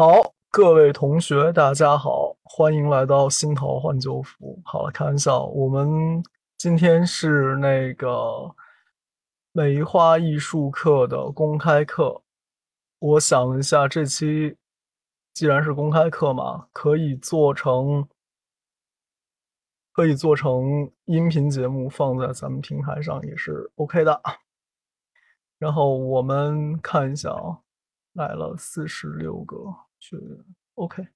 好，各位同学，大家好，欢迎来到新桃换旧符。好了，开玩笑，我们今天是那个梅花艺术课的公开课。我想了一下，这期既然是公开课嘛，可以做成可以做成音频节目，放在咱们平台上也是 OK 的。然后我们看一下啊，来了四十六个。去，OK，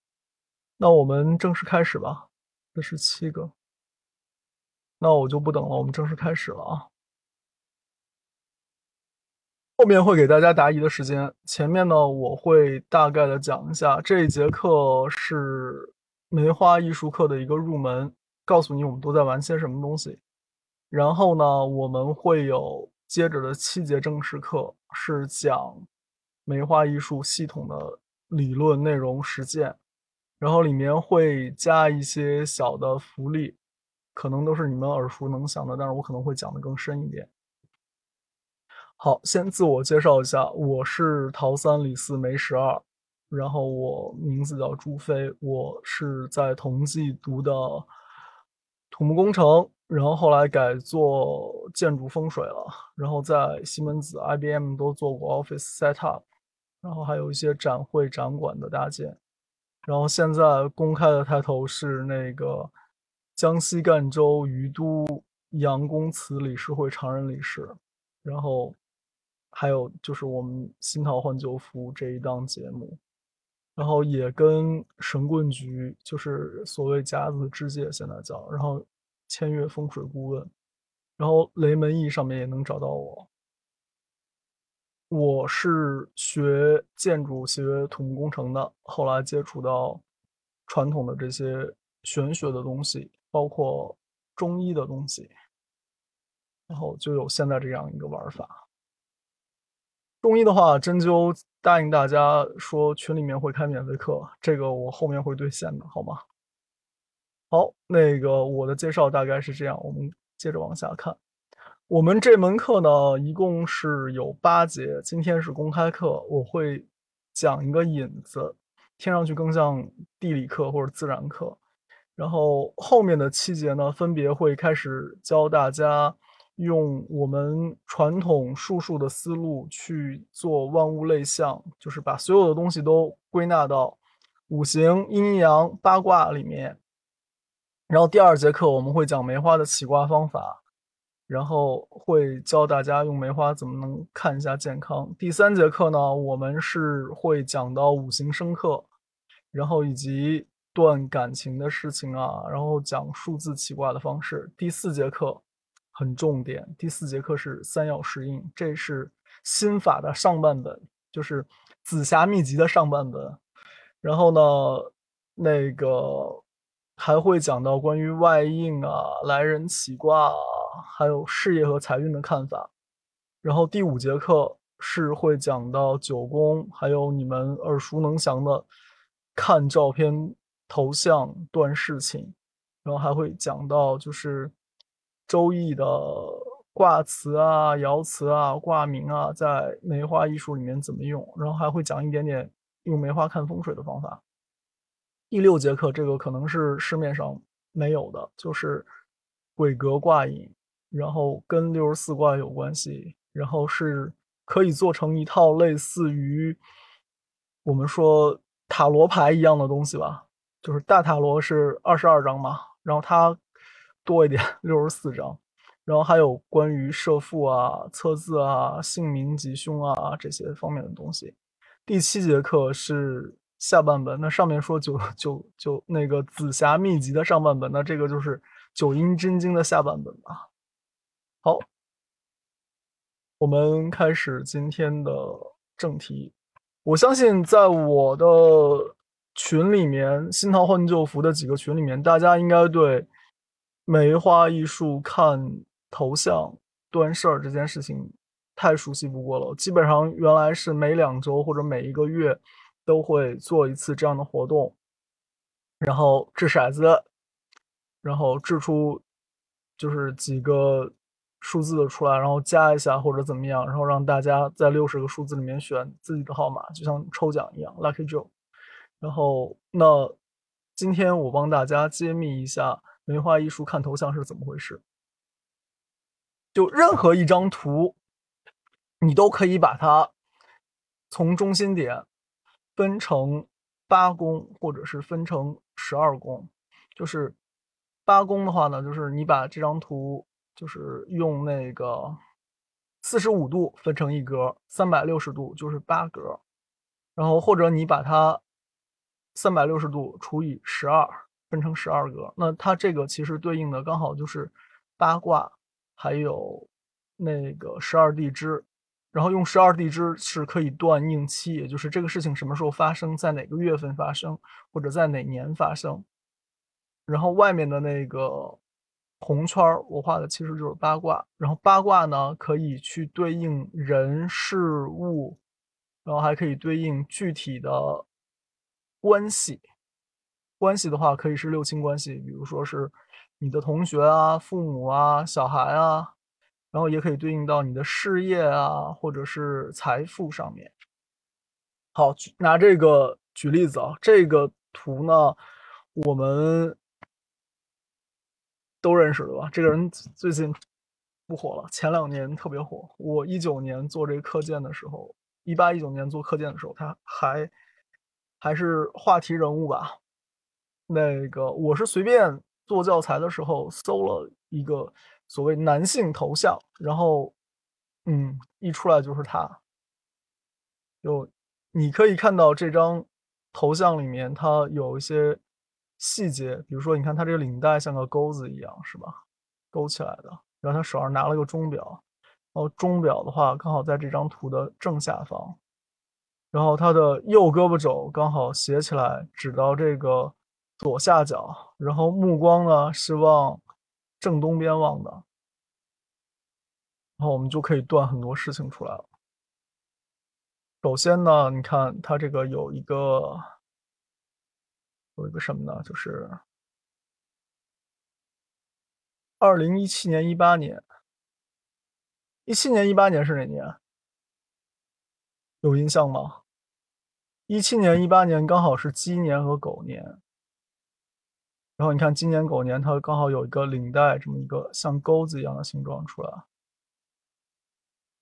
那我们正式开始吧。这是七个，那我就不等了，我们正式开始了啊。后面会给大家答疑的时间，前面呢我会大概的讲一下这一节课是梅花艺术课的一个入门，告诉你我们都在玩些什么东西。然后呢，我们会有接着的七节正式课是讲梅花艺术系统的。理论内容实践，然后里面会加一些小的福利，可能都是你们耳熟能详的，但是我可能会讲的更深一点。好，先自我介绍一下，我是陶三李四梅十二，然后我名字叫朱飞，我是在同济读的土木工程，然后后来改做建筑风水了，然后在西门子、IBM 都做过 Office Setup。然后还有一些展会展馆的搭建，然后现在公开的抬头是那个江西赣州于都杨公祠理事会常任理事，然后还有就是我们新桃换旧符这一档节目，然后也跟神棍局就是所谓甲子之界现在叫，然后签约风水顾问，然后雷门易上面也能找到我。我是学建筑、学土木工程的，后来接触到传统的这些玄学的东西，包括中医的东西，然后就有现在这样一个玩法。中医的话，针灸答应大家说群里面会开免费课，这个我后面会兑现的，好吗？好，那个我的介绍大概是这样，我们接着往下看。我们这门课呢，一共是有八节。今天是公开课，我会讲一个引子，听上去更像地理课或者自然课。然后后面的七节呢，分别会开始教大家用我们传统术数的思路去做万物类象，就是把所有的东西都归纳到五行、阴阳、八卦里面。然后第二节课我们会讲梅花的起卦方法。然后会教大家用梅花怎么能看一下健康。第三节课呢，我们是会讲到五行生克，然后以及断感情的事情啊，然后讲数字起卦的方式。第四节课很重点，第四节课是三爻适应，这是心法的上半本，就是紫霞秘籍的上半本。然后呢，那个还会讲到关于外应啊、来人起卦。啊。还有事业和财运的看法，然后第五节课是会讲到九宫，还有你们耳熟能详的看照片头像断事情，然后还会讲到就是周易的卦辞啊、爻辞啊、卦名啊，在梅花艺术里面怎么用，然后还会讲一点点用梅花看风水的方法。第六节课这个可能是市面上没有的，就是鬼格卦引。然后跟六十四卦有关系，然后是可以做成一套类似于我们说塔罗牌一样的东西吧，就是大塔罗是二十二张嘛，然后它多一点六十四张，然后还有关于设父啊、测字啊、姓名吉凶啊这些方面的东西。第七节课是下半本，那上面说九九九那个紫霞秘籍的上半本，那这个就是九阴真经的下半本吧。好，我们开始今天的正题。我相信在我的群里面，新桃换旧符的几个群里面，大家应该对梅花艺术看头像端事儿这件事情太熟悉不过了。基本上原来是每两周或者每一个月都会做一次这样的活动，然后掷骰子，然后掷出就是几个。数字的出来，然后加一下或者怎么样，然后让大家在六十个数字里面选自己的号码，就像抽奖一样，Lucky Draw。然后，那今天我帮大家揭秘一下梅花艺术看头像是怎么回事。就任何一张图，你都可以把它从中心点分成八宫，或者是分成十二宫。就是八宫的话呢，就是你把这张图就是用那个四十五度分成一格，三百六十度就是八格，然后或者你把它三百六十度除以十二，分成十二格，那它这个其实对应的刚好就是八卦。还有那个十二地支，然后用十二地支是可以断应期，也就是这个事情什么时候发生，在哪个月份发生，或者在哪年发生。然后外面的那个红圈儿我画的其实就是八卦。然后八卦呢，可以去对应人事物，然后还可以对应具体的关系。关系的话，可以是六亲关系，比如说是。你的同学啊，父母啊，小孩啊，然后也可以对应到你的事业啊，或者是财富上面。好，拿这个举例子啊，这个图呢，我们都认识的吧？这个人最近不火了，前两年特别火。我一九年做这个课件的时候，一八一九年做课件的时候，他还还是话题人物吧？那个我是随便。做教材的时候搜了一个所谓男性头像，然后，嗯，一出来就是他。就你可以看到这张头像里面，他有一些细节，比如说，你看他这个领带像个钩子一样，是吧？勾起来的。然后他手上拿了个钟表，然后钟表的话刚好在这张图的正下方，然后他的右胳膊肘刚好斜起来，指到这个。左下角，然后目光呢是往正东边望的，然后我们就可以断很多事情出来了。首先呢，你看它这个有一个有一个什么呢？就是二零一七年、一八年，一七年、一八年是哪年？有印象吗？一七年、一八年刚好是鸡年和狗年。然后你看，今年狗年它刚好有一个领带这么一个像钩子一样的形状出来。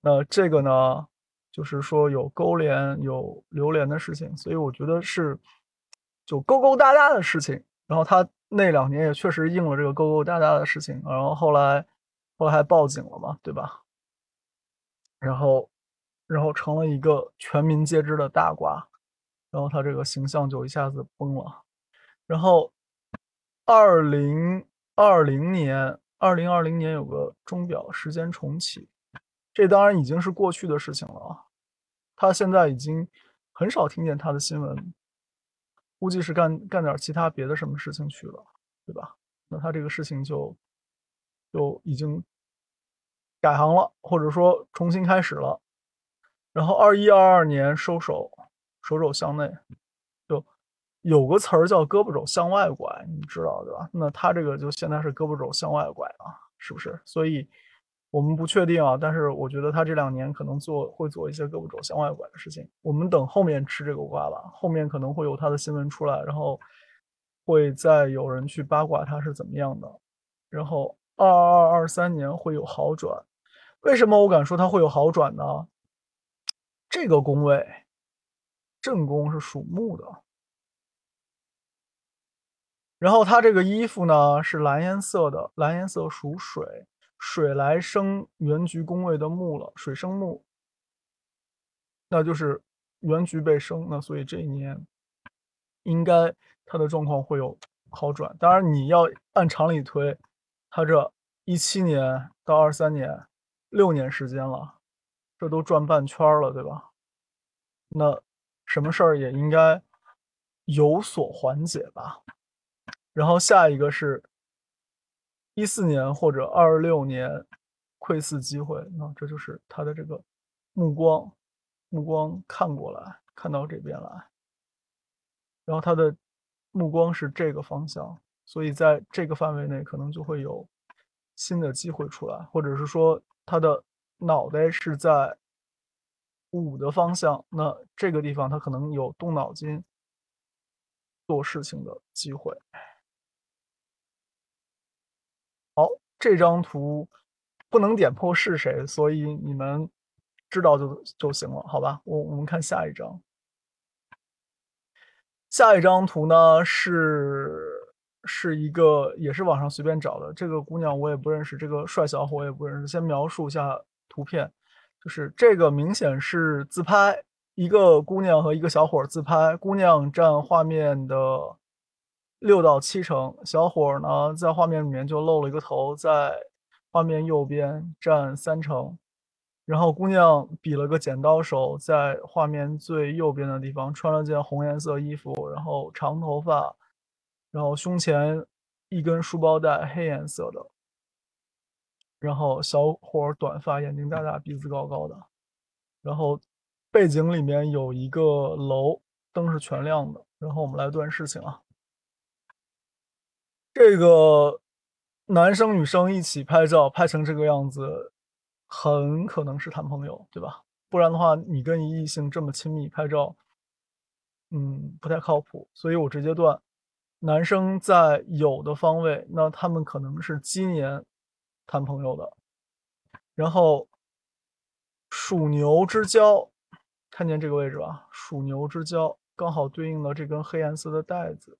那这个呢，就是说有勾连、有流连的事情，所以我觉得是就勾勾搭搭的事情。然后他那两年也确实应了这个勾勾搭搭的事情，然后后来后来还报警了嘛，对吧？然后然后成了一个全民皆知的大瓜，然后他这个形象就一下子崩了，然后。二零二零年，二零二零年有个钟表时间重启，这当然已经是过去的事情了啊。他现在已经很少听见他的新闻，估计是干干点其他别的什么事情去了，对吧？那他这个事情就就已经改行了，或者说重新开始了。然后二一二二年收手，手肘向内。就有个词儿叫胳膊肘向外拐，你知道对吧？那他这个就现在是胳膊肘向外拐啊，是不是？所以我们不确定啊，但是我觉得他这两年可能做会做一些胳膊肘向外拐的事情。我们等后面吃这个瓜吧，后面可能会有他的新闻出来，然后会再有人去八卦他是怎么样的。然后二二二三年会有好转，为什么我敢说他会有好转呢？这个宫位正宫是属木的。然后他这个衣服呢是蓝颜色的，蓝颜色属水，水来生原局宫位的木了，水生木，那就是原局被生，那所以这一年应该他的状况会有好转。当然你要按常理推，他这一七年到二三年六年时间了，这都转半圈了，对吧？那什么事儿也应该有所缓解吧。然后下一个是一四年或者二六年窥伺机会，那这就是他的这个目光，目光看过来，看到这边来，然后他的目光是这个方向，所以在这个范围内可能就会有新的机会出来，或者是说他的脑袋是在五的方向，那这个地方他可能有动脑筋。做事情的机会。好，这张图不能点破是谁，所以你们知道就就行了，好吧？我我们看下一张。下一张图呢是是一个也是网上随便找的，这个姑娘我也不认识，这个帅小伙我也不认识。先描述一下图片，就是这个明显是自拍，一个姑娘和一个小伙自拍，姑娘占画面的六到七成，小伙呢在画面里面就露了一个头，在画面右边占三成。然后姑娘比了个剪刀手，在画面最右边的地方穿了件红颜色衣服，然后长头发，然后胸前一根书包带黑颜色的，然后小伙短发，眼睛大大，鼻子高高的，然后背景里面有一个楼，灯是全亮的。然后我们来断事情啊，这个男生女生一起拍照，拍成这个样子。很可能是谈朋友，对吧？不然的话，你跟异性这么亲密拍照，嗯，不太靠谱。所以我直接断，男生在有的方位，那他们可能是今年谈朋友的。然后属牛之交，看见这个位置吧？属牛之交刚好对应了这根黑颜色的带子。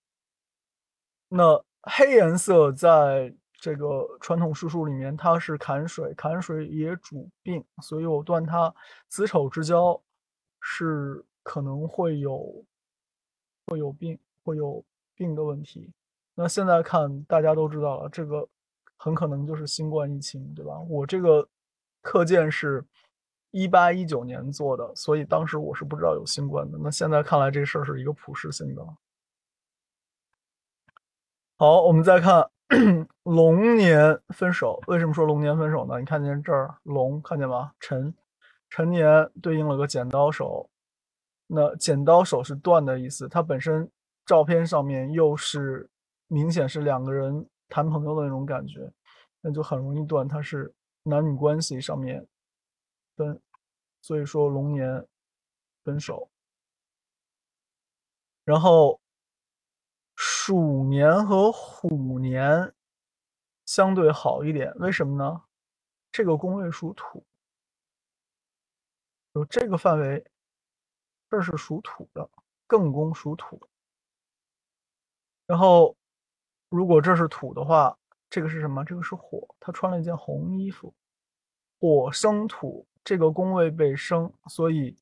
那黑颜色在。这个传统术数里面，它是坎水，坎水也主病，所以我断它子丑之交是可能会有会有病，会有病的问题。那现在看，大家都知道了，这个很可能就是新冠疫情，对吧？我这个课件是一八一九年做的，所以当时我是不知道有新冠的。那现在看来，这事儿是一个普适性的。好，我们再看。龙年分手，为什么说龙年分手呢？你看见这儿龙，看见吗？辰，辰年对应了个剪刀手，那剪刀手是断的意思。它本身照片上面又是明显是两个人谈朋友的那种感觉，那就很容易断。它是男女关系上面分，所以说龙年分手，然后。鼠年和虎年相对好一点，为什么呢？这个宫位属土，有这个范围，这是属土的，艮宫属土。然后，如果这是土的话，这个是什么？这个是火，他穿了一件红衣服，火生土，这个宫位被生，所以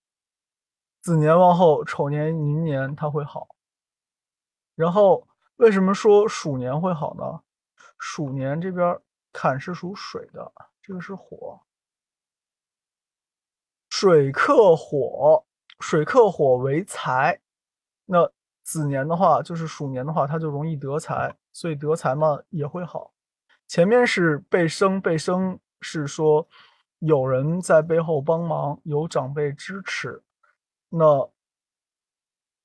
子年往后，丑年、寅年它会好。然后为什么说鼠年会好呢？鼠年这边坎是属水的，这个是火，水克火，水克火为财。那子年的话，就是鼠年的话，它就容易得财，所以得财嘛也会好。前面是被生，被生是说有人在背后帮忙，有长辈支持。那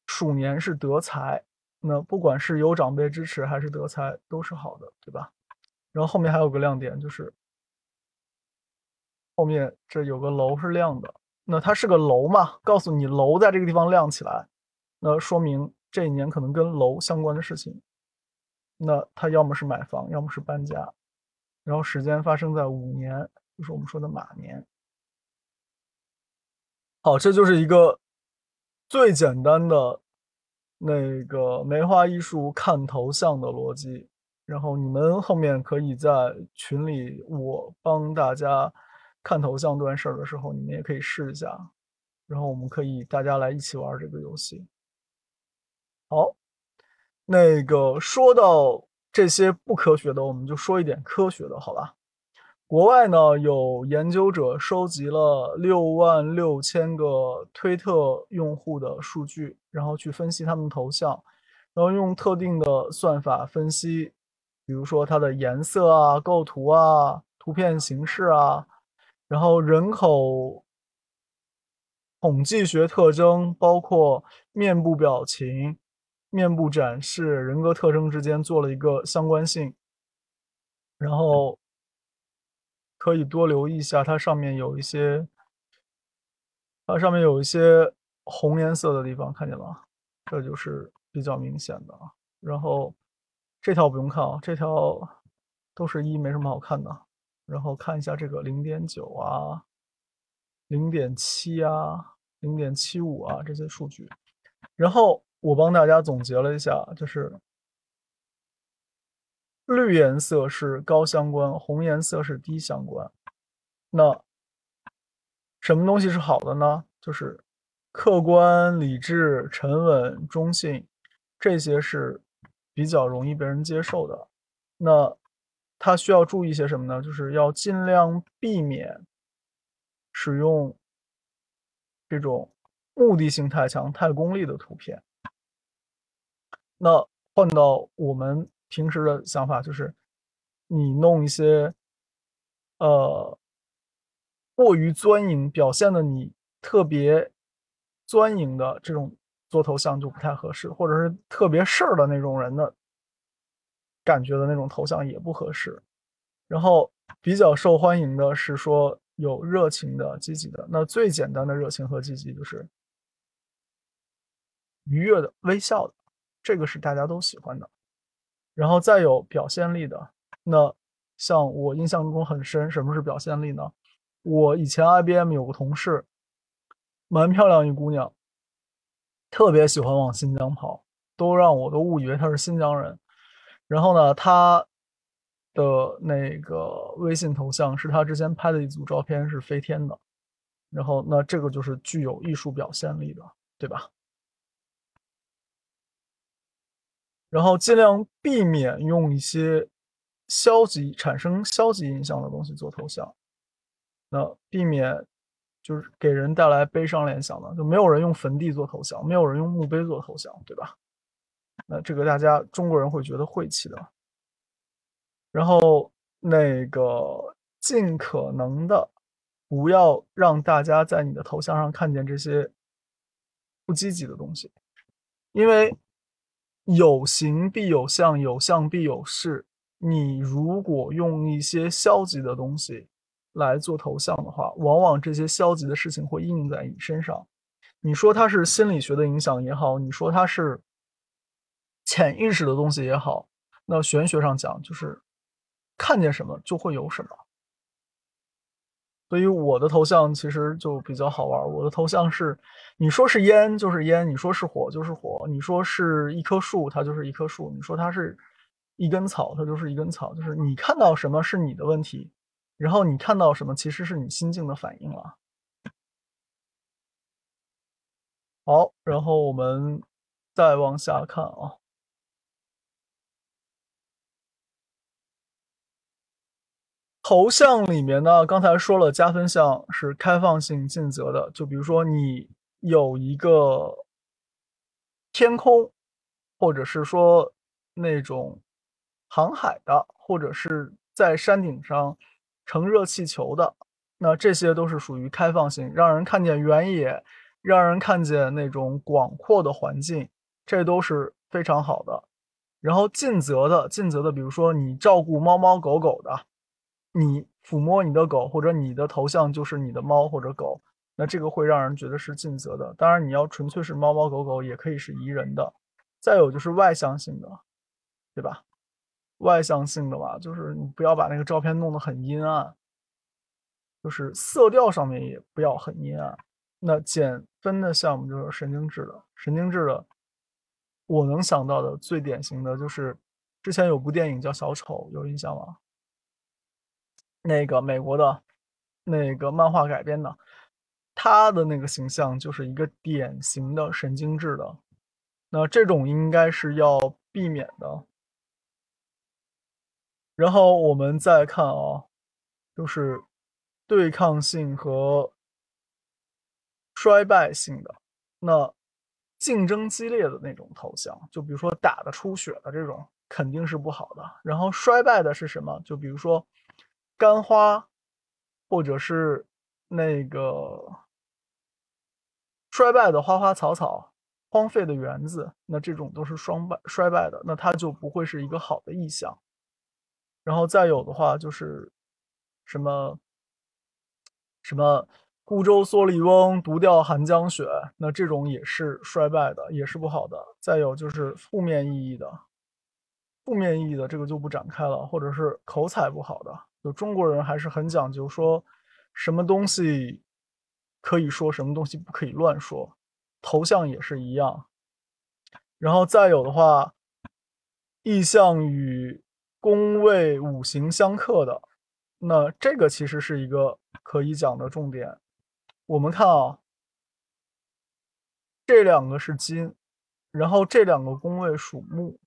鼠年是得财。那不管是有长辈支持还是得财，都是好的，对吧？然后后面还有个亮点，就是后面这有个楼是亮的，那它是个楼嘛？告诉你楼在这个地方亮起来，那说明这一年可能跟楼相关的事情。那他要么是买房，要么是搬家，然后时间发生在五年，就是我们说的马年。好，这就是一个最简单的。那个梅花艺术看头像的逻辑，然后你们后面可以在群里，我帮大家看头像这件事儿的时候，你们也可以试一下，然后我们可以大家来一起玩这个游戏。好，那个说到这些不科学的，我们就说一点科学的，好吧？国外呢有研究者收集了六万六千个推特用户的数据，然后去分析他们头像，然后用特定的算法分析，比如说它的颜色啊、构图啊、图片形式啊，然后人口统计学特征，包括面部表情、面部展示、人格特征之间做了一个相关性，然后。可以多留意一下，它上面有一些，它上面有一些红颜色的地方，看见吗？这就是比较明显的啊。然后这条不用看啊，这条都是一没什么好看的。然后看一下这个零点九啊、零点七啊、零点七五啊这些数据。然后我帮大家总结了一下，就是绿颜色是高相关，红颜色是低相关。那什么东西是好的呢？就是客观、理智、沉稳、中性，这些是比较容易被人接受的。那他需要注意些什么呢？就是要尽量避免使用这种目的性太强、太功利的图片。那换到我们平时的想法，就是你弄一些呃过于钻营、表现的你特别钻营的这种做头像就不太合适，或者是特别事儿的那种人的。感觉的那种头像也不合适，然后比较受欢迎的是说有热情的、积极的。那最简单的热情和积极就是愉悦的、微笑的，这个是大家都喜欢的。然后再有表现力的，那像我印象中很深，什么是表现力呢？我以前 IBM 有个同事，蛮漂亮一姑娘，特别喜欢往新疆跑，都让我都误以为她是新疆人。然后呢，她的那个微信头像是她之前拍的一组照片，是飞天的。然后，那这个就是具有艺术表现力的，对吧？然后尽量避免用一些消极、产生消极印象的东西做头像。那避免就是给人带来悲伤联想的，就没有人用坟地做头像，没有人用墓碑做头像，对吧？那这个大家中国人会觉得晦气的，然后那个尽可能的不要让大家在你的头像上看见这些不积极的东西，因为有形必有相，有相必有事。你如果用一些消极的东西来做头像的话，往往这些消极的事情会印在你身上。你说它是心理学的影响也好，你说它是。潜意识的东西也好，那玄学上讲就是看见什么就会有什么。所以我的头像其实就比较好玩。我的头像是，你说是烟就是烟，你说是火就是火，你说是一棵树它就是一棵树，你说它是一根草它就是一根草。就是你看到什么是你的问题，然后你看到什么其实是你心境的反应了。好，然后我们再往下看啊。头像里面呢，刚才说了，加分项是开放性尽责的。就比如说，你有一个天空，或者是说那种航海的，或者是在山顶上乘热气球的，那这些都是属于开放性，让人看见原野，让人看见那种广阔的环境，这都是非常好的。然后尽责的，尽责的，比如说你照顾猫猫狗狗的。你抚摸你的狗，或者你的头像就是你的猫或者狗，那这个会让人觉得是尽责的。当然，你要纯粹是猫猫狗狗，也可以是宜人的。再有就是外向性的，对吧？外向性的吧，就是你不要把那个照片弄得很阴暗，就是色调上面也不要很阴暗。那减分的项目就是神经质的，神经质的，我能想到的最典型的就是之前有部电影叫《小丑》，有印象吗？那个美国的，那个漫画改编的，他的那个形象就是一个典型的神经质的，那这种应该是要避免的。然后我们再看啊，就是对抗性和衰败性的，那竞争激烈的那种头像，就比如说打的出血的这种，肯定是不好的。然后衰败的是什么？就比如说。干花，或者是那个衰败的花花草草、荒废的园子，那这种都是双败衰败的，那它就不会是一个好的意象。然后再有的话就是什么什么孤舟蓑笠翁，独钓寒江雪。那这种也是衰败的，也是不好的。再有就是负面意义的，负面意义的这个就不展开了，或者是口才不好的。就中国人还是很讲究，说什么东西可以说，什么东西不可以乱说。头像也是一样。然后再有的话，意象与宫位五行相克的。那这个其实是一个可以讲的重点。我们看啊，这两个是金，然后这两个宫位属木。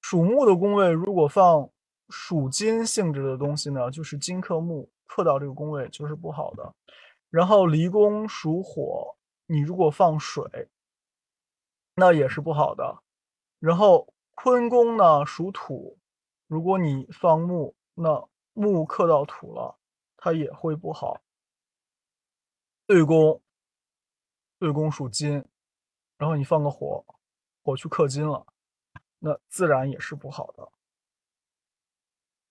属木的宫位如果放属金性质的东西呢，就是金克木，克到这个宫位就是不好的。然后离宫属火，你如果放水，那也是不好的。然后坤宫呢属土，如果你放木。那木克到土了，它也会不好。对宫，对宫属金，然后你放个火，火去克金了，那自然也是不好的。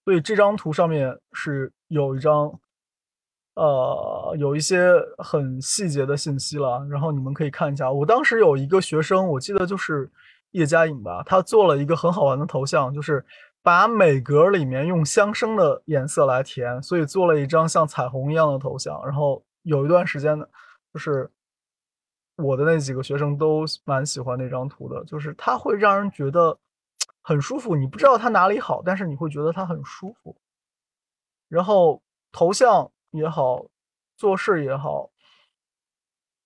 所以这张图上面是有一张，呃，有一些很细节的信息了，然后你们可以看一下。我当时有一个学生，我记得就是叶嘉颖吧，他做了一个很好玩的头像，就是。把每格里面用相生的颜色来填，所以做了一张像彩虹一样的头像。然后有一段时间呢，就是我的那几个学生都蛮喜欢那张图的，就是它会让人觉得很舒服。你不知道它哪里好，但是你会觉得它很舒服。然后头像也好，做事也好，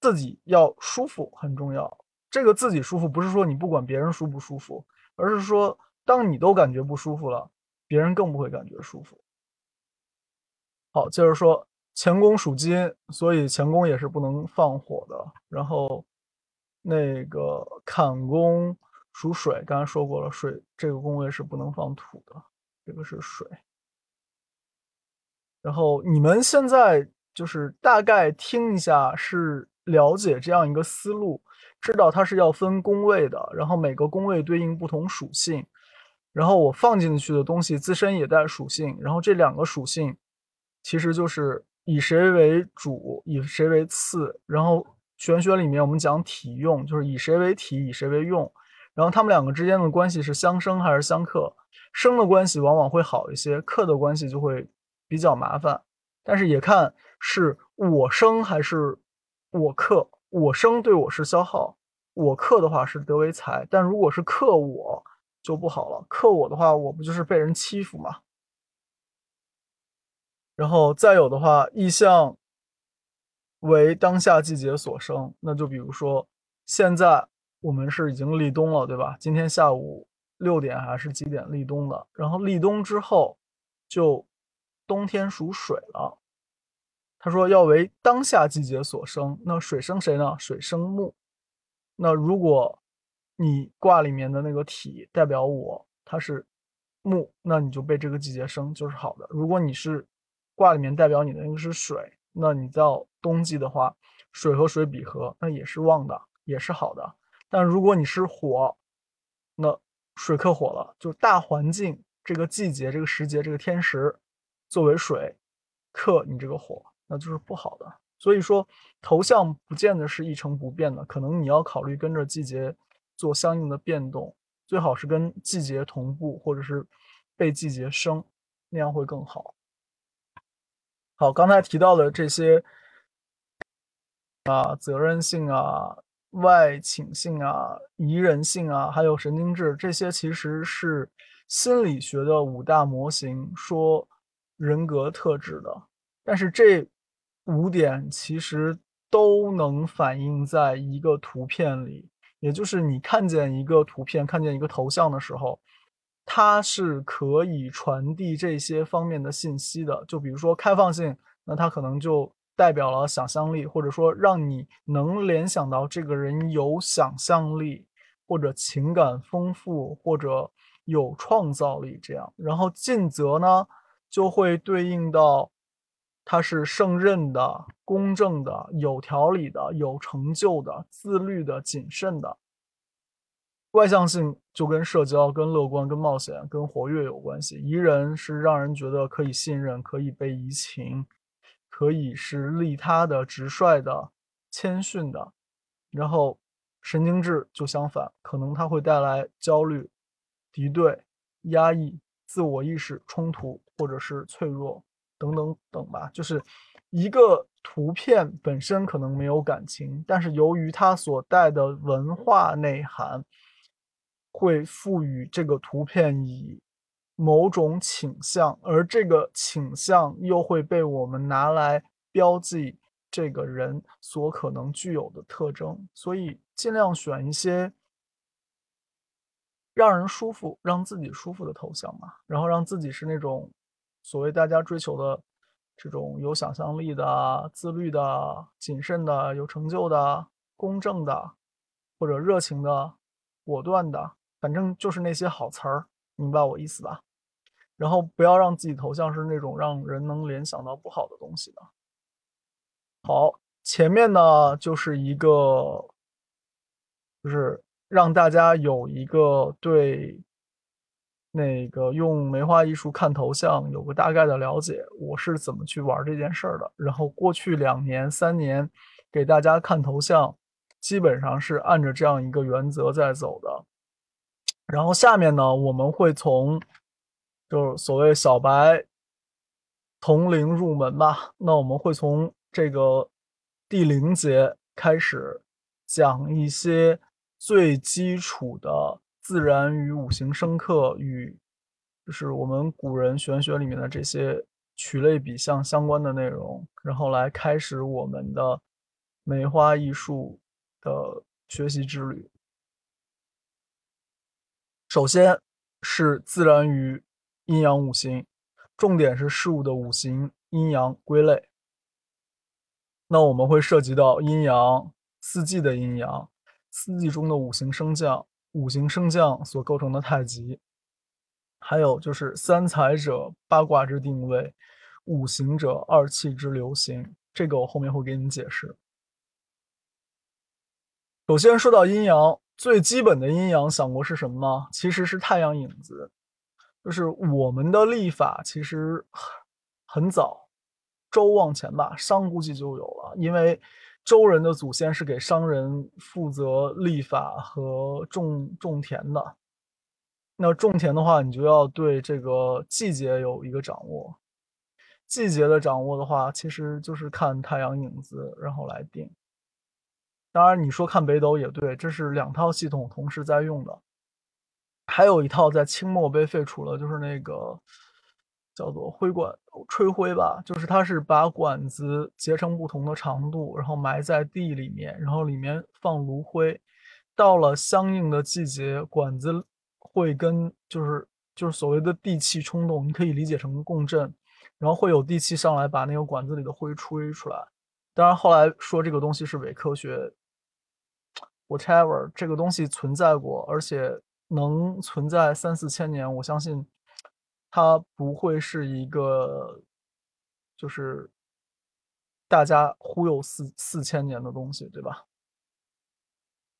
自己要舒服很重要。这个自己舒服，不是说你不管别人舒不舒服，而是说。当你都感觉不舒服了，别人更不会感觉舒服。好，接着说，乾宫属金，所以乾宫也是不能放火的。然后那个坎宫属水，刚才说过了，水这个宫位是不能放土的，这个是水。然后你们现在就是大概听一下，是了解这样一个思路，知道它是要分宫位的，然后每个宫位对应不同属性。然后我放进去的东西自身也带属性，然后这两个属性其实就是以谁为主，以谁为次。然后玄学里面我们讲体用，就是以谁为体，以谁为用。然后他们两个之间的关系是相生还是相克？生的关系往往会好一些，克的关系就会比较麻烦。但是也看是我生还是我克。我生对我是消耗，我克的话是得为财。但如果是克我。就不好了，克我的话，我不就是被人欺负吗？然后再有的话，意象为当下季节所生，那就比如说现在我们是已经立冬了，对吧？今天下午六点还是几点立冬的？然后立冬之后就冬天属水了。他说要为当下季节所生，那水生谁呢？水生木。那如果你卦里面的那个体代表我，它是木，那你就被这个季节生就是好的。如果你是卦里面代表你的那个是水，那你到冬季的话，水和水比合，那也是旺的，也是好的。但如果你是火，那水克火了，就大环境这个季节、这个时节、这个天时作为水克你这个火，那就是不好的。所以说头像不见得是一成不变的，可能你要考虑跟着季节。做相应的变动，最好是跟季节同步，或者是被季节生，那样会更好。好，刚才提到的这些啊，责任性啊、外倾性啊、宜人性啊，还有神经质，这些其实是心理学的五大模型说人格特质的。但是这五点其实都能反映在一个图片里。也就是你看见一个图片，看见一个头像的时候，它是可以传递这些方面的信息的。就比如说开放性，那它可能就代表了想象力，或者说让你能联想到这个人有想象力，或者情感丰富，或者有创造力这样。然后尽责呢，就会对应到。他是胜任的、公正的、有条理的、有成就的、自律的、谨慎的。外向性就跟社交、跟乐观、跟冒险、跟活跃有关系。宜人是让人觉得可以信任、可以被移情、可。以是利他的、直率的、谦逊的，然后神经质就相反，可能它会带来焦虑、敌对、压抑、自我意识冲突，或者是脆弱等等等吧。就是一个图片本身可能没有感情，但是由于它所带的文化内涵，会赋予这个图片以。某种倾向，而这个倾向又会被我们拿来标记这个人所可能具有的特征，所以尽量选一些让人舒服、让自己舒服的头像嘛，然后让自己是那种所谓大家追求的这种有想象力的、自律的、谨慎的、有成就的、公正的，或者热情的、果断的，反正就是那些好词儿。明白我意思吧？然后不要让自己头像是那种让人能联想到不好的东西的。好，前面呢就是一个，就是让大家有一个对那个用梅花艺术看头像有个大概的了解，我是怎么去玩这件事儿的。然后过去两年、三年给大家看头像，基本上是按着这样一个原则在走的。然后下面呢，我们会从就是所谓小白从零入门吧。那我们会从这个第零节开始讲一些最基础的自然与五行生克与就是我们古人玄学里面的这些曲类比象相关的内容，然后来开始我们的梅花艺术的学习之旅。首先是自然与阴阳五行，重点是事物的五行阴阳归类。那我们会涉及到阴阳、四季的阴阳、四季中的五行升降、五行升降所构成的太极，还有就是三才者八卦之定位，五行者二气之流行。这个我后面会给你解释。首先说到阴阳。最基本的阴阳想过是什么吗？其实是太阳影子，就是我们的历法其实很早，周往前吧，商估计就有了，因为周人的祖先是给商人负责立法和种种田的。那种田的话，你就要对这个季节有一个掌握，季节的掌握的话，其实就是看太阳影子，然后来定。当然，你说看北斗也对，这是两套系统同时在用的。还有一套在清末被废除了，就是那个叫做灰管吹灰吧，就是它是把管子截成不同的长度，然后埋在地里面，然后里面放炉灰。到了相应的季节，管子会跟就是就是所谓的地气冲动，你可以理解成共振，然后会有地气上来把那个管子里的灰吹出来。当然，后来说这个东西是伪科学。whatever 这个东西存在过，而且能存在三四千年，我相信它不会是一个就是大家忽悠四四千年的东西，对吧？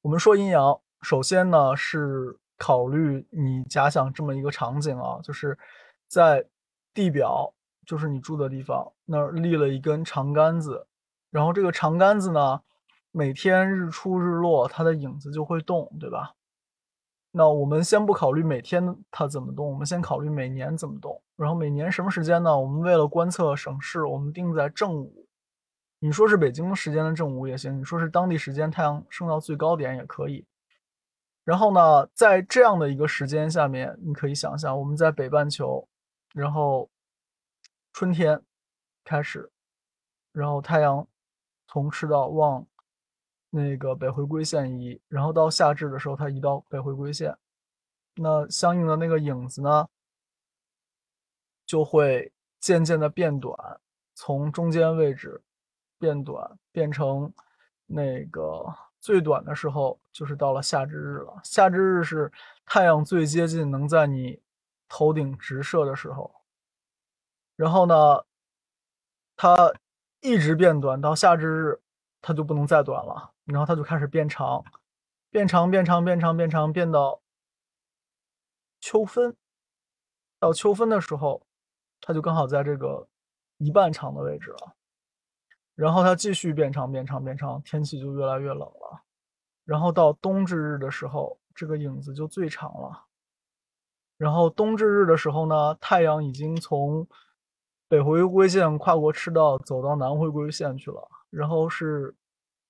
我们说阴阳，首先呢是考虑你假想这么一个场景啊，就是在地表，就是你住的地方那儿立了一根长杆子，然后这个长杆子呢。每天日出日落，它的影子就会动，对吧？那我们先不考虑每天它怎么动，我们先考虑每年怎么动。然后每年什么时间呢？我们为了观测省事，我们定在正午。你说是北京时间的正午也行，你说是当地时间太阳升到最高点也可以。然后呢，在这样的一个时间下面，你可以想象我们在北半球，然后春天开始，然后太阳从赤道往。那个北回归线移，然后到夏至的时候，它移到北回归线，那相应的那个影子呢，就会渐渐的变短，从中间位置变短，变成那个最短的时候，就是到了夏至日了。夏至日是太阳最接近能在你头顶直射的时候，然后呢，它一直变短到夏至日，它就不能再短了。然后它就开始变长，变长，变长，变长，变长，变到秋分。到秋分的时候，它就刚好在这个一半长的位置了。然后它继续变长变长变长，天气就越来越冷了。然后到冬至日的时候，这个影子就最长了。然后冬至日的时候呢，太阳已经从北回归线跨过赤道走到南回归线去了，然后是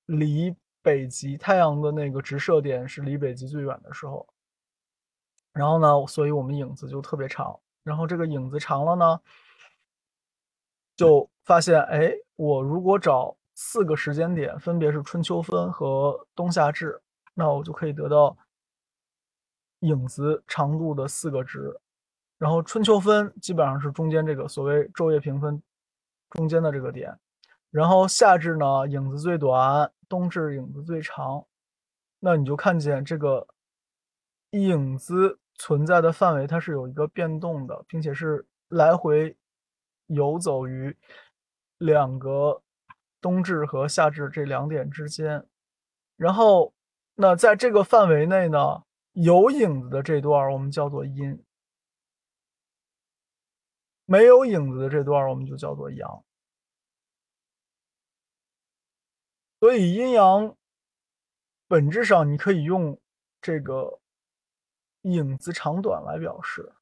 离北极太阳的那个直射点是离北极最远的时候。然后呢，所以我们影子就特别长。然后这个影子长了呢，就发现，哎，我如果找四个时间点，分别是春秋分和冬夏至，那我就可以得到影子长度的四个值。然后春秋分基本上是中间这个所谓昼夜平分中间的这个点。然后夏至呢，影子最短；冬至影子最长。那你就看见这个影子。存在的范围它是有一个变动的，并且是来回游走于两个冬至和夏至这两点之间。然后，那在这个范围内呢，有影子的这段我们叫做阴，没有影子的这段我们就叫做阳。所以阴阳本质上你可以用这个。影子长短来表示，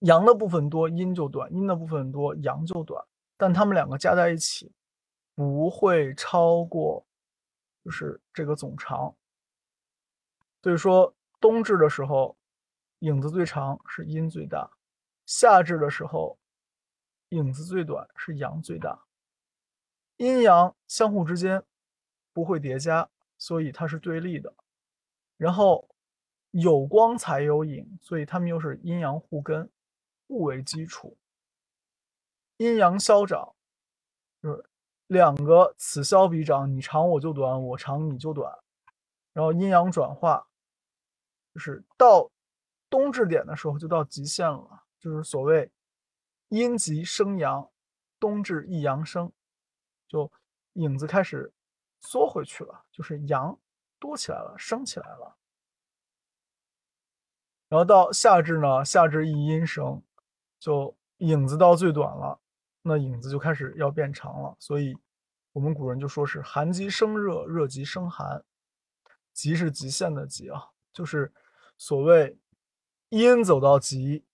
阳的部分多，阴就短；阴的部分多，阳就短。但它们两个加在一起，不会超过，就是这个总长。所以说，冬至的时候，影子最长是阴最大；夏至的时候，影子最短是阳最大。阴阳相互之间不会叠加，所以它是对立的。然后。有光才有影，所以它们又是阴阳互根，互为基础。阴阳消长，就是两个此消彼长，你长我就短，我长你就短。然后阴阳转化，就是到冬至点的时候就到极限了，就是所谓阴极生阳，冬至一阳生，就影子开始缩回去了，就是阳多起来了，升起来了。然后到夏至呢，夏至一阴生，就影子到最短了，那影子就开始要变长了。所以，我们古人就说是寒极生热，热极生寒，极是极限的极啊，就是所谓阴走到极，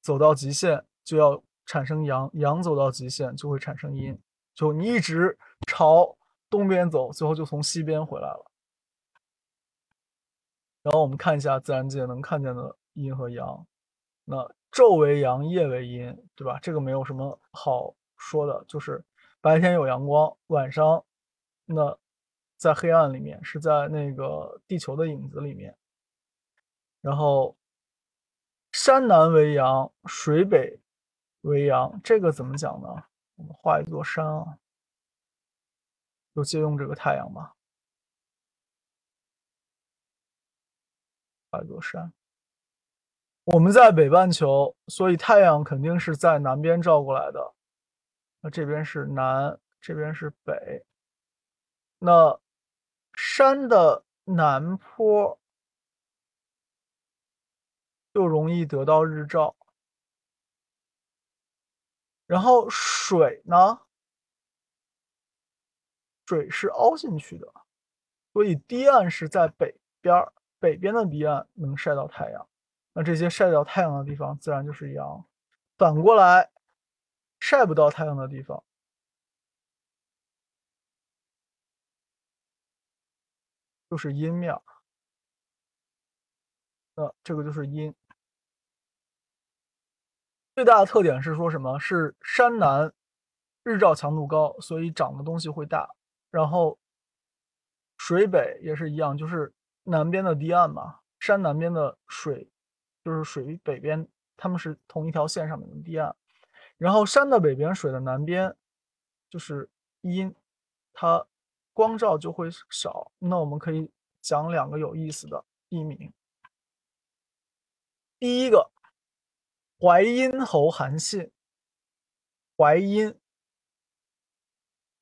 走到极限就要产生阳，阳走到极限就会产生阴，就你一直朝东边走，最后就从西边回来了。然后我们看一下自然界能看见的阴和阳，那昼为阳，夜为阴，对吧？这个没有什么好说的，就是白天有阳光，晚上那在黑暗里面，是在那个地球的影子里面。然后山南为阳，水北为阳，这个怎么讲呢？我们画一座山啊，就借用这个太阳吧。画一座山，我们在北半球，所以太阳肯定是在南边照过来的。那这边是南，这边是北。那山的南坡就容易得到日照，然后水呢，水是凹进去的，所以堤岸是在北边儿。北边的堤岸能晒到太阳，那这些晒到太阳的地方自然就是阳。反过来，晒不到太阳的地方就是阴面。那这个就是阴。最大的特点是说什么？是山南日照强度高，所以长的东西会大。然后水北也是一样，就是。南边的堤岸嘛，山南边的水就是水北边，他们是同一条线上面的堤岸。然后山的北边，水的南边就是阴，它光照就会少。那我们可以讲两个有意思的地名。第一个，淮阴侯韩信。淮阴，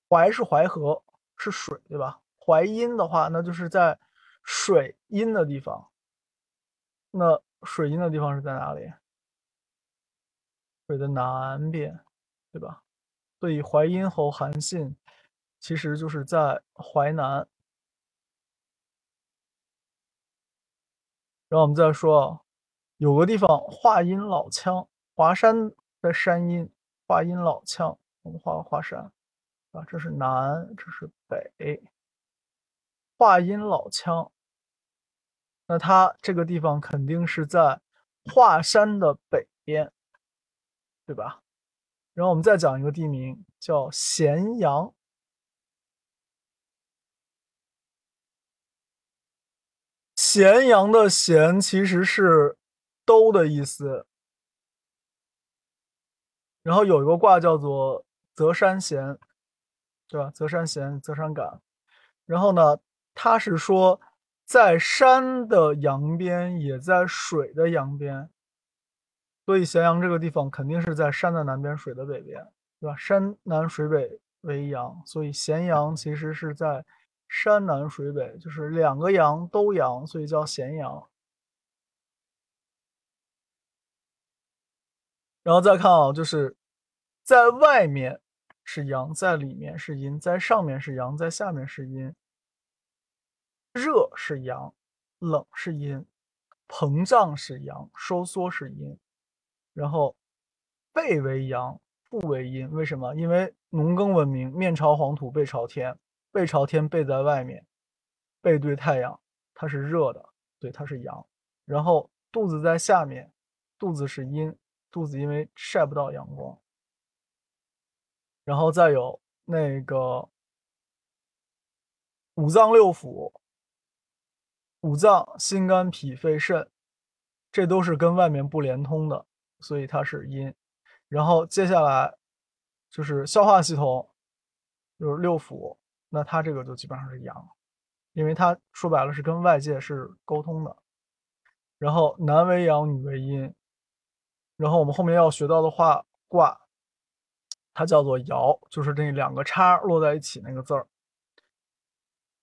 淮是淮河，是水，对吧？淮阴的话，那就是在。水阴的地方，那水阴的地方是在哪里？水的南边，对吧？所以淮阴侯韩信其实就是在淮南。然后我们再说，有个地方华阴老腔，华山的山阴，华阴老腔，我们画个华山，啊，这是南，这是北，华阴老腔。那它这个地方肯定是在华山的北边，对吧？然后我们再讲一个地名，叫咸阳。咸阳的咸其实是都的意思。然后有一个卦叫做泽山咸，对吧？泽山咸，泽山感。然后呢，它是说。在山的阳边，也在水的阳边，所以咸阳这个地方肯定是在山的南边，水的北边，对吧？山南水北为阳，所以咸阳其实是在山南水北，就是两个阳都阳，所以叫咸阳。然后再看啊，就是在外面是阳，在里面是阴，在上面是阳，在下面是阴。热是阳，冷是阴，膨胀是阳，收缩是阴。然后背为阳，腹为阴。为什么？因为农耕文明，面朝黄土背朝天，背朝天背在外面，背对太阳，它是热的，对，它是阳。然后肚子在下面，肚子是阴，肚子因为晒不到阳光。然后再有那个五脏六腑。五脏、心、肝、脾、肺、肾，这都是跟外面不连通的，所以它是阴。然后接下来就是消化系统，就是六腑，那它这个就基本上是阳，因为它说白了是跟外界是沟通的。然后男为阳，女为阴。然后我们后面要学到的话卦，它叫做爻，就是这两个叉落在一起那个字儿。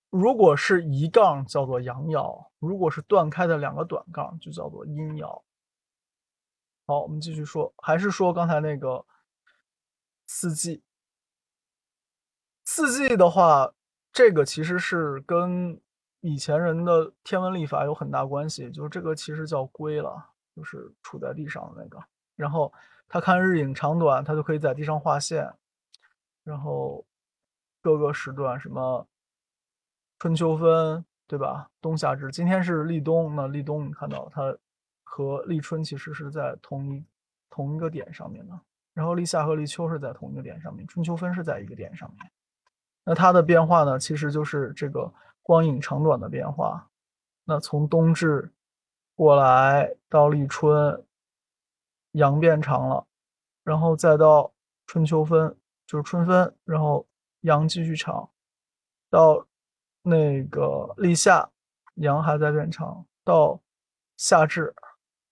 如果是一杠叫做阳爻，如果是断开的两个短杠就叫做阴爻。好，我们继续说，还是说刚才那个四季。四季的话，这个其实是跟以前人的天文历法有很大关系，就是这个其实叫龟了，就是处在地上的那个。然后他看日影长短，他就可以在地上画线，然后各个时段什么。春秋分，对吧？冬夏至，今天是立冬，那立冬你看到它和立春其实是在同一同一个点上面的，然后立夏和立秋是在同一个点上面，春秋分是在一个点上面。那它的变化呢，其实就是这个光影长短的变化。那从冬至过来到立春，阳变长了，然后再到春秋分，就是春分，然后阳继续长，到。那个立夏，阳还在变长，到夏至，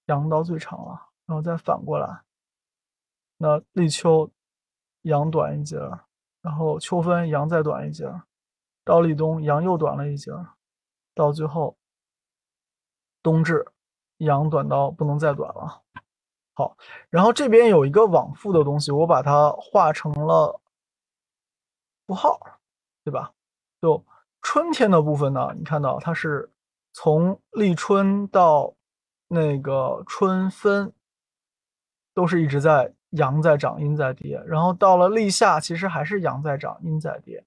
阳到最长了，然后再反过来，那立秋，阳短一截，然后秋分阳再短一截，到立冬阳又短了一截，到最后冬至，阳短到不能再短了。好，然后这边有一个往复的东西，我把它画成了符号，对吧？就。春天的部分呢，你看到它是从立春到那个春分，都是一直在阳在涨，阴在跌。然后到了立夏，其实还是阳在涨，阴在跌。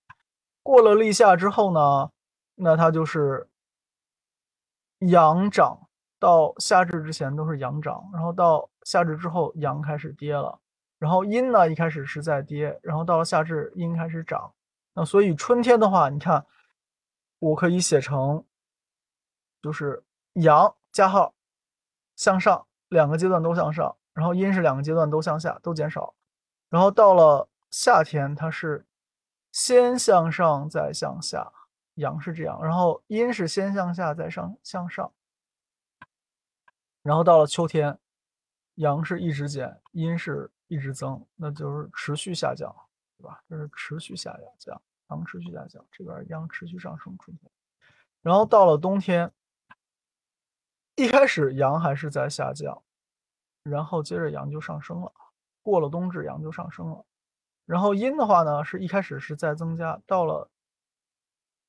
过了立夏之后呢，那它就是阳涨，到夏至之前都是阳涨，然后到夏至之后阳开始跌了。然后阴呢一开始是在跌，然后到了夏至阴开始涨。那所以春天的话，你看。我可以写成，就是阳加号向上，两个阶段都向上，然后阴是两个阶段都向下，都减少，然后到了夏天，它是先向上再向下，阳是这样，然后阴是先向下再上向上，然后到了秋天，阳是一直减，阴是一直增，那就是持续下降，对吧？这是持续下降。阳持续下降，这边阳持续上升，春天，然后到了冬天，一开始阳还是在下降，然后接着阳就上升了。过了冬至，阳就上升了。然后阴的话呢，是一开始是在增加，到了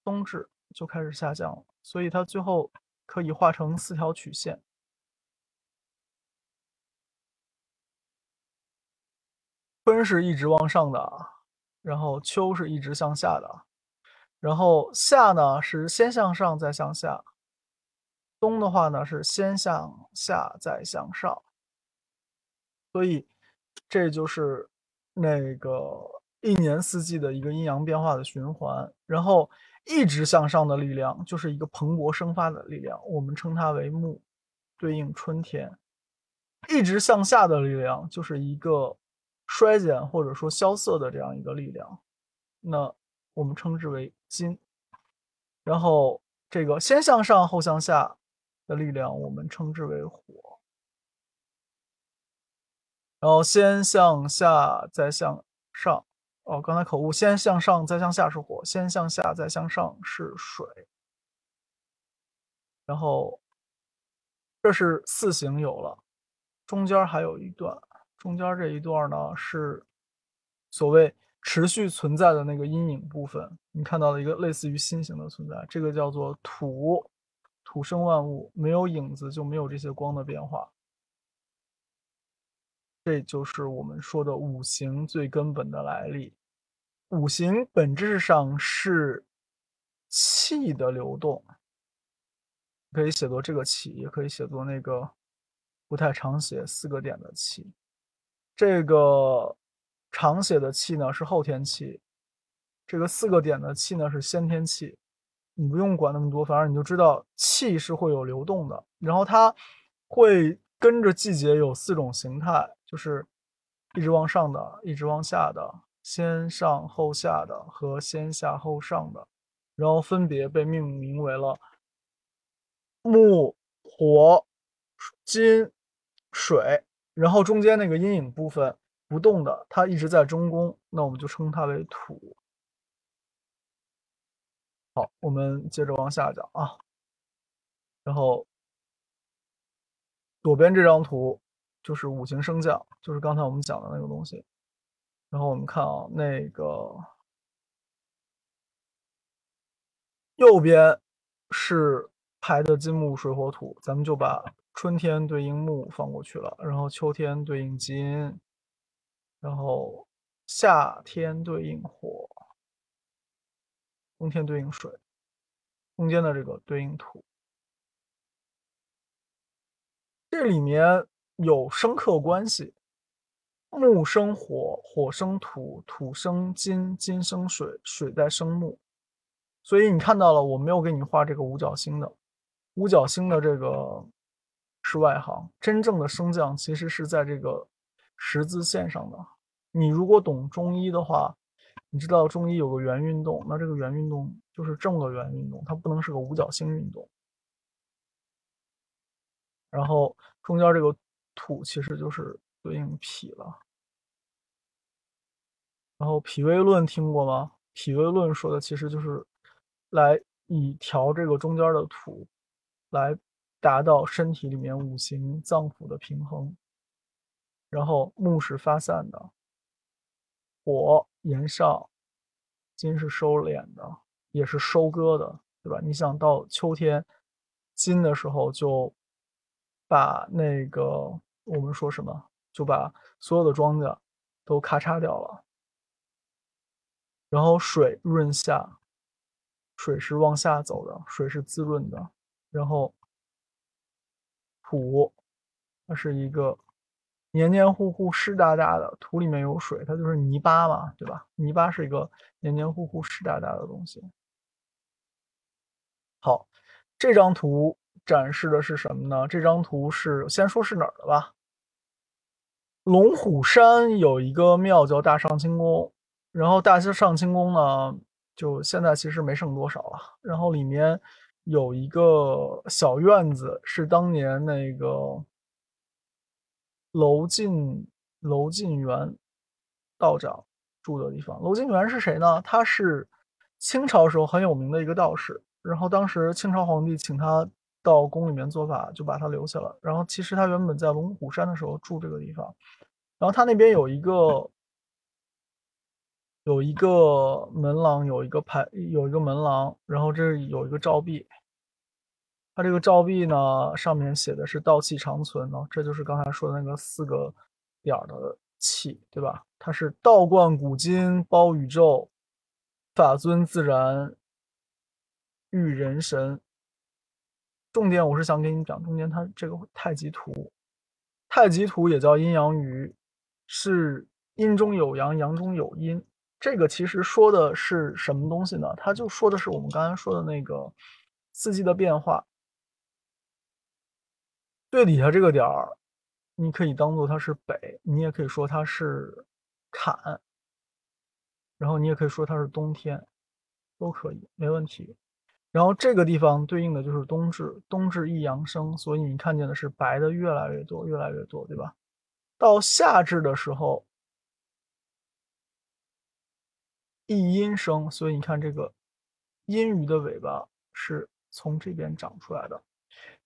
冬至就开始下降了，所以它最后可以画成四条曲线。春是一直往上的，然后秋是一直向下的，然后夏呢是先向上再向下，冬的话呢是先向下再向上，所以这就是那个一年四季的一个阴阳变化的循环。然后一直向上的力量就是一个蓬勃生发的力量，我们称它为木，对应春天；一直向下的力量就是一个。衰减或者说萧瑟的这样一个力量，那我们称之为金。然后这个先向上后向下的力量，我们称之为火。然后先向下再向上，哦，刚才口误，先向上再向下是火，先向下再向上是水。然后这是四行有了，中间还有一段。中间这一段呢，是所谓持续存在的那个阴影部分。你看到了一个类似于心形的存在，这个叫做土，土生万物，没有影子就没有这些光的变化。这就是我们说的五行最根本的来历。五行本质上是气的流动，可以写作这个气，也可以写作那个不太常写四个点的气。这个常写的气呢是后天气，这个四个点的气呢是先天气。你不用管那么多，反正你就知道气是会有流动的，然后它会跟着季节有四种形态，就是一直往上的、一直往下的、先上后下的和先下后上的，然后分别被命名为了木、火、金、水。然后中间那个阴影部分不动的，它一直在中宫，那我们就称它为土。好，我们接着往下讲啊。然后左边这张图就是五行升降，就是刚才我们讲的那个东西。然后我们看啊，那个右边是排的金木水火土，咱们就把。春天对应木放过去了，然后秋天对应金，然后夏天对应火，冬天对应水，中间的这个对应土。这里面有生克关系，木生火，火生土，土生金，金生水，水再生木。所以你看到了，我没有给你画这个五角星的，五角星的这个。是外行，真正的升降其实是在这个十字线上的。你如果懂中医的话，你知道中医有个圆运动，那这个圆运动就是正个圆运动，它不能是个五角星运动。然后中间这个土其实就是对应脾了。然后脾胃论听过吗？脾胃论说的其实就是来以调这个中间的土来。达到身体里面五行脏腑的平衡，然后木是发散的，火炎上，金是收敛的，也是收割的，对吧？你想到秋天金的时候，就把那个我们说什么，就把所有的庄稼都咔嚓掉了，然后水润下，水是往下走的，水是滋润的，然后。土，它是一个黏黏糊糊、湿哒哒的。土里面有水，它就是泥巴嘛，对吧？泥巴是一个黏黏糊糊、湿哒哒的东西。好，这张图展示的是什么呢？这张图是先说是哪儿的吧？龙虎山有一个庙叫大上清宫，然后大上清宫呢，就现在其实没剩多少了。然后里面。有一个小院子，是当年那个娄晋娄晋元道长住的地方。娄晋元是谁呢？他是清朝时候很有名的一个道士。然后当时清朝皇帝请他到宫里面做法，就把他留下了。然后其实他原本在龙虎山的时候住这个地方。然后他那边有一个有一个门廊，有一个牌，有一个门廊，然后这有一个照壁。它这个照壁呢，上面写的是“道气长存”呢，这就是刚才说的那个四个点的气，对吧？它是道贯古今，包宇宙，法尊自然，育人神。重点我是想给你讲，中间它这个太极图，太极图也叫阴阳鱼，是阴中有阳，阳中有阴。这个其实说的是什么东西呢？它就说的是我们刚才说的那个四季的变化。最底下这个点儿，你可以当做它是北，你也可以说它是坎，然后你也可以说它是冬天，都可以，没问题。然后这个地方对应的就是冬至，冬至一阳生，所以你看见的是白的越来越多，越来越多，对吧？到夏至的时候，一阴生，所以你看这个阴鱼的尾巴是从这边长出来的。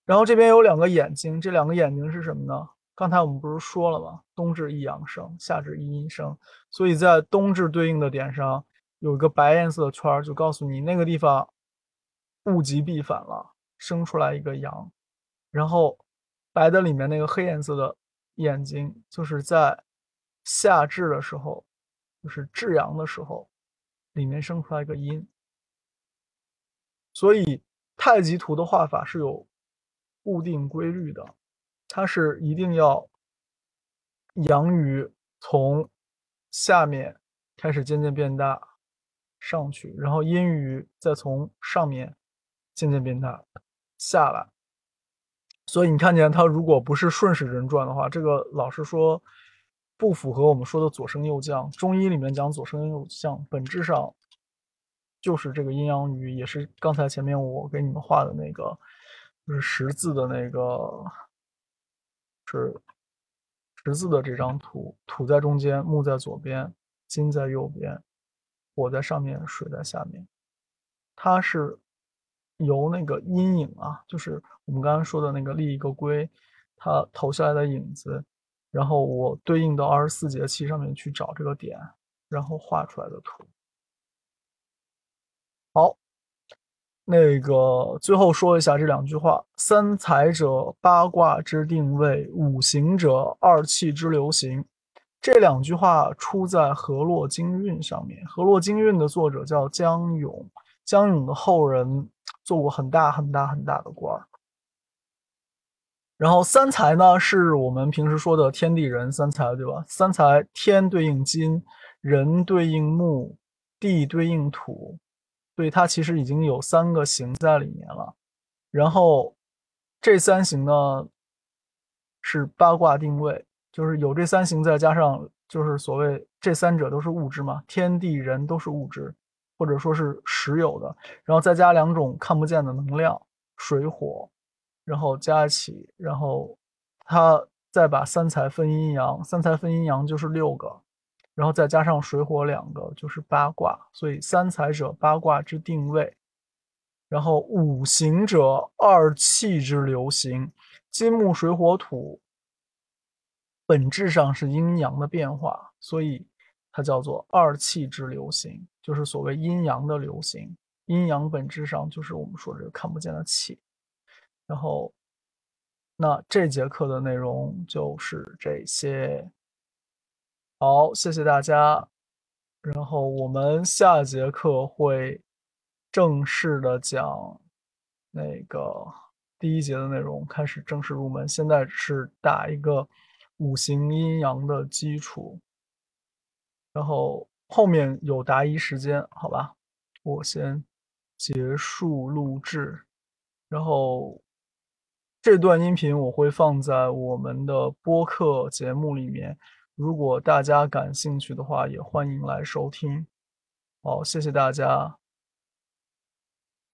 然后这边有两个眼睛，这两个眼睛是什么呢？刚才我们不是说了吗？冬至一阳生，夏至一阴生，所以在冬至对应的点上有一个白颜色的圈，就告诉你那个地方物极必反了，生出来一个阳。然后白的里面那个黑颜色的眼睛，就是在夏至的时候，就是至阳的时候，里面生出来一个阴。所以太极图的画法是有。固定规律的，它是一定要阳鱼从下面开始渐渐变大上去，然后阴鱼再从上面渐渐变大下来。所以你看见它如果不是顺时针转的话，这个老师说不符合我们说的左升右降。中医里面讲左升右降，本质上就是这个阴阳鱼，也是刚才前面我给你们画的那个。就是十字的那个，是十字的这张图，土在中间，木在左边，金在右边，火在上面，水在下面。它是由那个阴影啊，就是我们刚刚说的那个立一个龟，它投下来的影子，然后我对应到二十四节气上面去找这个点，然后画出来的图。好。那个最后说一下这两句话：三才者，八卦之定位；五行者，二气之流行。这两句话出在《河洛经运》上面。《河洛经运》的作者叫江永，江永的后人做过很大很大很大的官儿。然后三才呢，是我们平时说的天地人三才，对吧？三才，天对应金，人对应木，地对应土。所以它其实已经有三个形在里面了，然后这三形呢是八卦定位，就是有这三形再加上就是所谓这三者都是物质嘛，天地人都是物质，或者说是实有的，然后再加两种看不见的能量，水火，然后加一起，然后它再把三才分阴阳，三才分阴阳就是六个。然后再加上水火两个，就是八卦。所以三才者，八卦之定位。然后五行者，二气之流行。金木水火土，本质上是阴阳的变化，所以它叫做二气之流行，就是所谓阴阳的流行。阴阳本质上就是我们说这个看不见的气。然后，那这节课的内容就是这些。好，谢谢大家。然后我们下节课会正式的讲那个第一节的内容，开始正式入门。现在是打一个五行阴阳的基础，然后后面有答疑时间，好吧？我先结束录制，然后这段音频我会放在我们的播客节目里面。如果大家感兴趣的话，也欢迎来收听。好，谢谢大家。